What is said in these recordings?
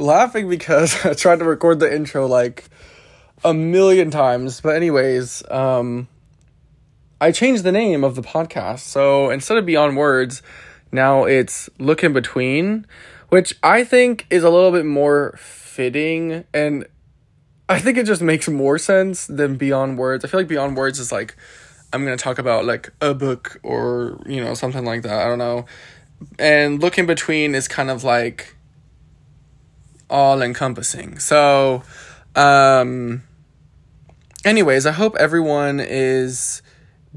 laughing because I tried to record the intro like a million times. But anyways, um I changed the name of the podcast. So instead of Beyond Words, now it's Look in Between, which I think is a little bit more fitting and I think it just makes more sense than Beyond Words. I feel like Beyond Words is like I'm going to talk about like a book or, you know, something like that. I don't know. And Look in Between is kind of like all encompassing. So, um anyways, I hope everyone is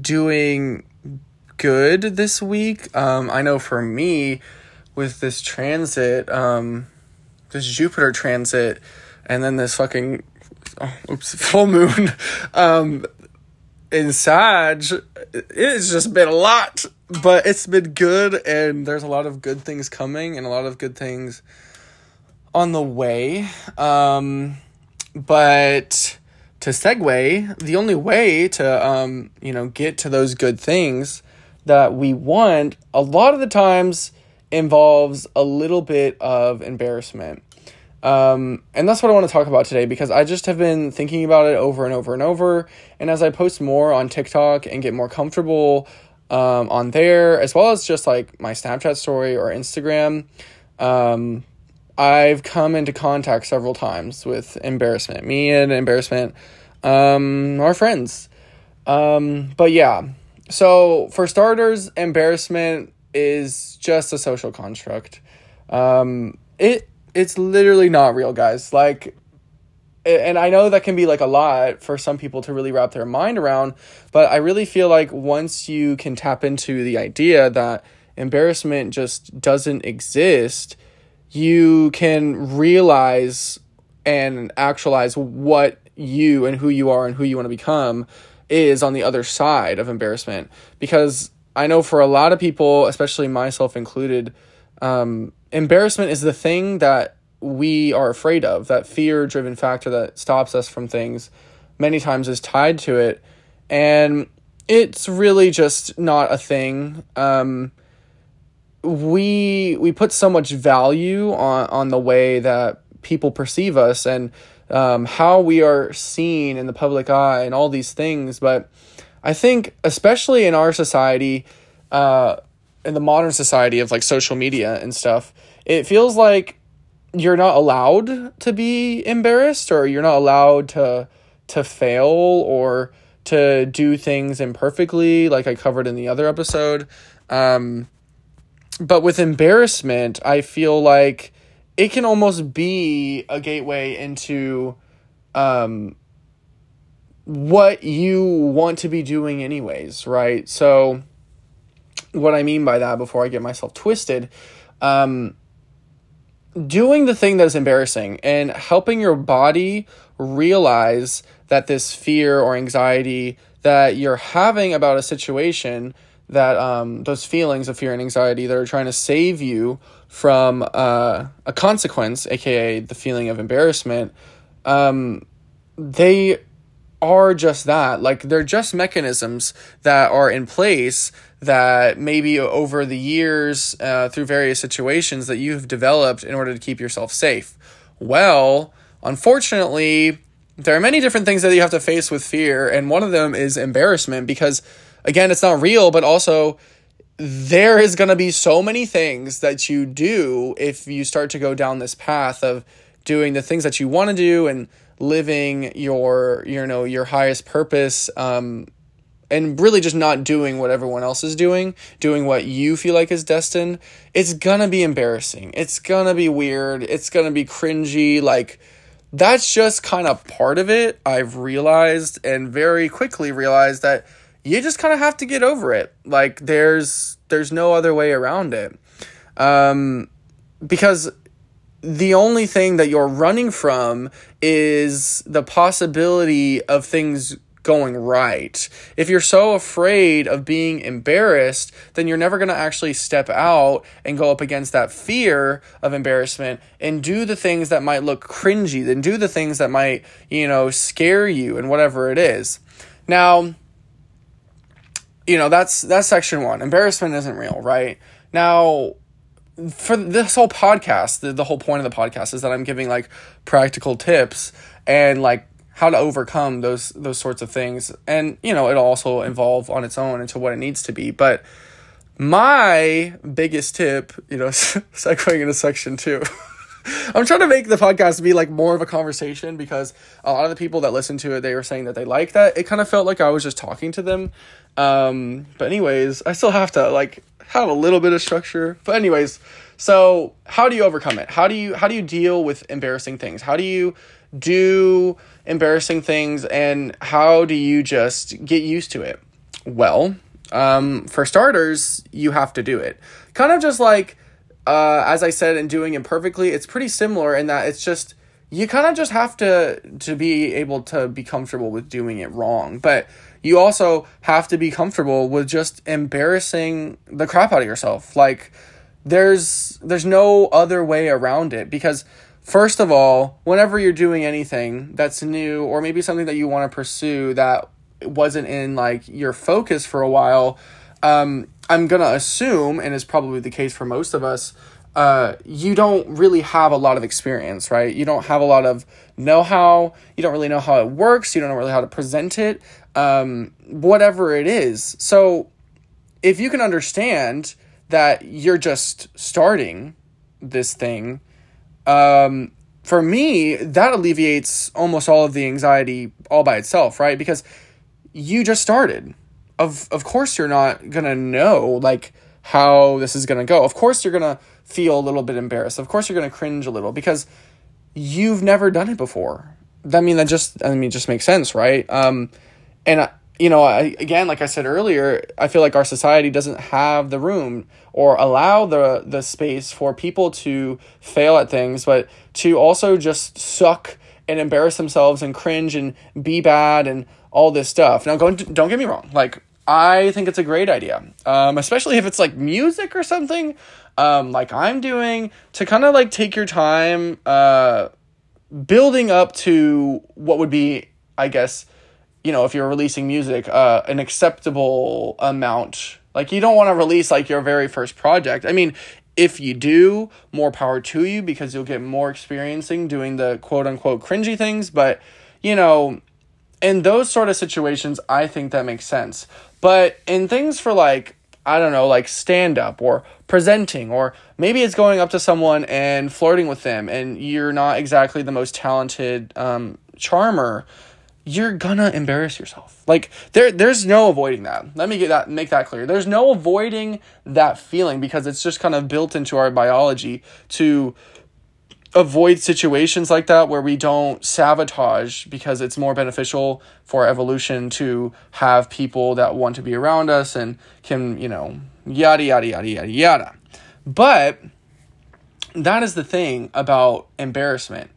doing good this week. Um I know for me with this transit um this Jupiter transit and then this fucking oh, oops, full moon um in Sag, it's just been a lot, but it's been good, and there's a lot of good things coming, and a lot of good things on the way. Um, but to segue, the only way to um, you know get to those good things that we want, a lot of the times involves a little bit of embarrassment. Um, and that's what I want to talk about today because I just have been thinking about it over and over and over. And as I post more on TikTok and get more comfortable um, on there, as well as just like my Snapchat story or Instagram, um, I've come into contact several times with embarrassment. Me and embarrassment um, are friends. Um, but yeah, so for starters, embarrassment is just a social construct. Um, it it's literally not real, guys. Like, and I know that can be like a lot for some people to really wrap their mind around, but I really feel like once you can tap into the idea that embarrassment just doesn't exist, you can realize and actualize what you and who you are and who you want to become is on the other side of embarrassment. Because I know for a lot of people, especially myself included, um, embarrassment is the thing that we are afraid of, that fear driven factor that stops us from things many times is tied to it. And it's really just not a thing. Um, we we put so much value on on the way that people perceive us and um, how we are seen in the public eye and all these things. But I think, especially in our society, uh, in the modern society of like social media and stuff, it feels like you're not allowed to be embarrassed or you're not allowed to to fail or to do things imperfectly like I covered in the other episode. Um, but with embarrassment, I feel like it can almost be a gateway into um, what you want to be doing anyways, right? So what I mean by that before I get myself twisted, um, doing the thing that is embarrassing and helping your body realize that this fear or anxiety that you're having about a situation that um, those feelings of fear and anxiety that are trying to save you from uh, a consequence aka the feeling of embarrassment um, they are just that. Like they're just mechanisms that are in place that maybe over the years uh, through various situations that you've developed in order to keep yourself safe. Well unfortunately there are many different things that you have to face with fear and one of them is embarrassment because again it's not real but also there is going to be so many things that you do if you start to go down this path of doing the things that you want to do and living your you know your highest purpose um, and really just not doing what everyone else is doing, doing what you feel like is destined, it's gonna be embarrassing. It's gonna be weird. It's gonna be cringy. Like, that's just kind of part of it. I've realized and very quickly realized that you just kind of have to get over it. Like, there's there's no other way around it. Um, because the only thing that you're running from is the possibility of things going right. If you're so afraid of being embarrassed, then you're never going to actually step out and go up against that fear of embarrassment and do the things that might look cringy, then do the things that might, you know, scare you and whatever it is. Now, you know, that's that's section 1. Embarrassment isn't real, right? Now, for this whole podcast, the, the whole point of the podcast is that I'm giving like practical tips and like how to overcome those those sorts of things. And you know, it'll also evolve on its own into what it needs to be. But my biggest tip, you know, segueing into section two. I'm trying to make the podcast be like more of a conversation because a lot of the people that listen to it, they were saying that they like that. It kind of felt like I was just talking to them. Um, but anyways, I still have to like have a little bit of structure. But anyways, so how do you overcome it? How do you how do you deal with embarrassing things? How do you do embarrassing things and how do you just get used to it? Well, um, for starters, you have to do it. Kind of just like uh, as I said, in doing imperfectly, it's pretty similar in that it's just you kind of just have to to be able to be comfortable with doing it wrong, but you also have to be comfortable with just embarrassing the crap out of yourself. Like there's there's no other way around it because first of all, whenever you're doing anything that's new or maybe something that you want to pursue that wasn't in like your focus for a while, um, I'm gonna assume, and is probably the case for most of us, uh, you don't really have a lot of experience, right? You don't have a lot of know how. You don't really know how it works. You don't know really how to present it. Um, whatever it is. So, if you can understand that you're just starting this thing, um, for me, that alleviates almost all of the anxiety all by itself, right? Because you just started of of course you're not gonna know like how this is gonna go. Of course you're gonna feel a little bit embarrassed. Of course you're gonna cringe a little because you've never done it before. I mean that just I mean just makes sense, right? Um, and I, you know, I, again, like I said earlier, I feel like our society doesn't have the room or allow the the space for people to fail at things, but to also just suck and embarrass themselves and cringe and be bad and all this stuff. Now, don't get me wrong. Like, I think it's a great idea, um, especially if it's like music or something, um, like I'm doing, to kind of like take your time, uh, building up to what would be, I guess, you know, if you're releasing music, uh, an acceptable amount. Like, you don't want to release like your very first project. I mean, if you do, more power to you because you'll get more experiencing doing the quote unquote cringy things. But, you know, in those sort of situations, I think that makes sense. But in things for like, I don't know, like stand up or presenting, or maybe it's going up to someone and flirting with them, and you're not exactly the most talented um, charmer, you're gonna embarrass yourself. Like there, there's no avoiding that. Let me get that, make that clear. There's no avoiding that feeling because it's just kind of built into our biology to avoid situations like that where we don't sabotage because it's more beneficial for evolution to have people that want to be around us and can, you know, yada, yada, yada, yada, yada. But that is the thing about embarrassment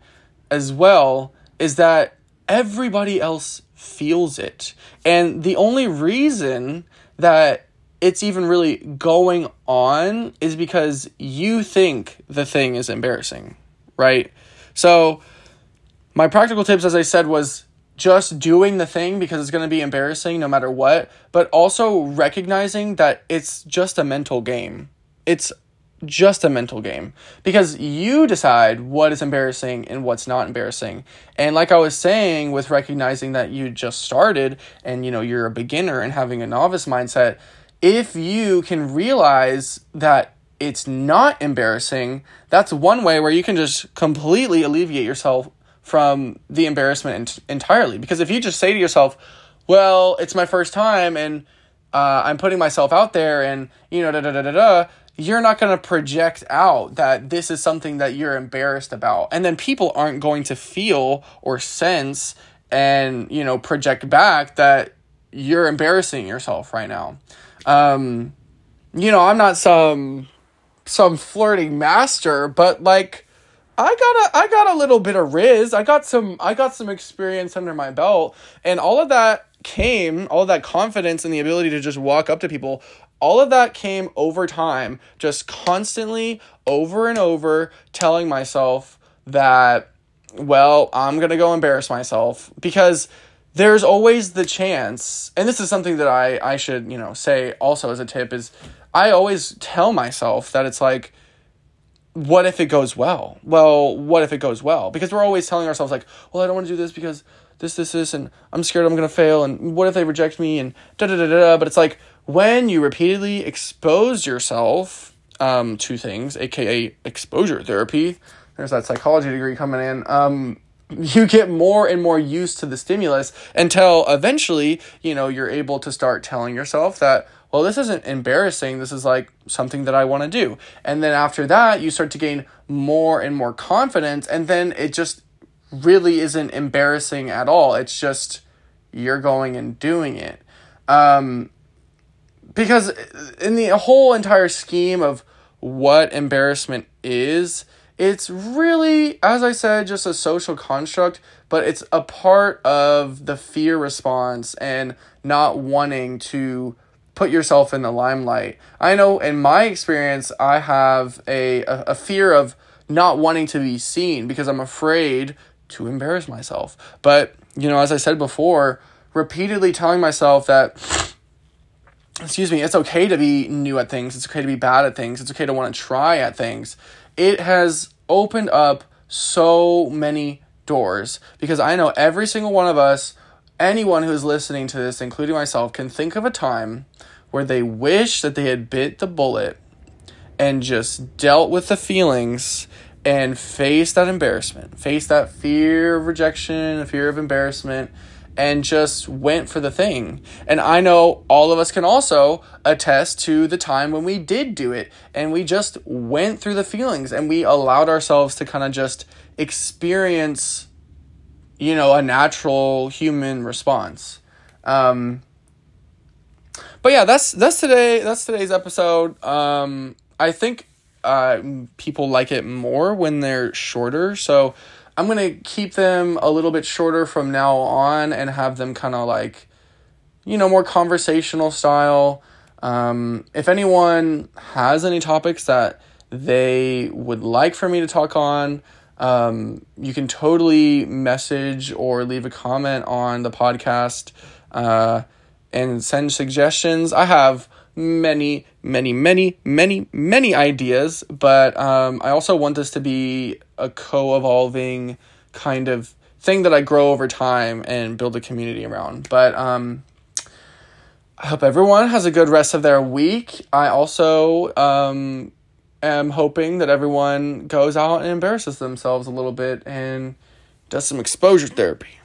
as well is that everybody else feels it. And the only reason that it's even really going on is because you think the thing is embarrassing right? So, my practical tips, as I said, was just doing the thing because it's going to be embarrassing no matter what, but also recognizing that it's just a mental game. It's just a mental game because you decide what is embarrassing and what's not embarrassing. And like I was saying with recognizing that you just started and you know you're a beginner and having a novice mindset, if you can realize that it's not embarrassing, that's one way where you can just completely alleviate yourself from the embarrassment entirely. Because if you just say to yourself, well, it's my first time and uh, I'm putting myself out there and, you know, da da da da da, you're not going to project out that this is something that you're embarrassed about. And then people aren't going to feel or sense and, you know, project back that you're embarrassing yourself right now. Um, you know, I'm not some some flirting master, but like I got a I got a little bit of riz. I got some I got some experience under my belt and all of that came, all of that confidence and the ability to just walk up to people, all of that came over time, just constantly over and over telling myself that well, I'm going to go embarrass myself because there's always the chance and this is something that I I should, you know, say also as a tip is I always tell myself that it's like what if it goes well? Well, what if it goes well? Because we're always telling ourselves like, well, I don't want to do this because this, this, this, and I'm scared I'm gonna fail, and what if they reject me, and da da da da. But it's like when you repeatedly expose yourself um, to things, aka exposure therapy. There's that psychology degree coming in. Um, you get more and more used to the stimulus until eventually, you know, you're able to start telling yourself that, well, this isn't embarrassing. This is like something that I want to do. And then after that, you start to gain more and more confidence. And then it just really isn't embarrassing at all. It's just you're going and doing it. Um, because in the whole entire scheme of what embarrassment is, it's really, as I said, just a social construct, but it's a part of the fear response and not wanting to put yourself in the limelight. I know in my experience, I have a, a, a fear of not wanting to be seen because I'm afraid to embarrass myself. But, you know, as I said before, repeatedly telling myself that excuse me, it's okay to be new at things. It's okay to be bad at things. It's okay to want to try at things. It has opened up so many doors because I know every single one of us, anyone who's listening to this, including myself, can think of a time where they wish that they had bit the bullet and just dealt with the feelings and faced that embarrassment, faced that fear of rejection, the fear of embarrassment, and just went for the thing. And I know all of us can also attest to the time when we did do it and we just went through the feelings and we allowed ourselves to kind of just experience, you know, a natural human response. Um, but yeah, that's that's today. That's today's episode. Um, I think uh, people like it more when they're shorter. So I'm to keep them a little bit shorter from now on and have them kind of like, you know, more conversational style. Um, if anyone has any topics that they would like for me to talk on, um, you can totally message or leave a comment on the podcast uh, and send suggestions. I have many, many, many, many, many ideas, but um, I also want this to be a co evolving kind of thing that I grow over time and build a community around. But um, I hope everyone has a good rest of their week. I also um, am hoping that everyone goes out and embarrasses themselves a little bit and does some exposure therapy.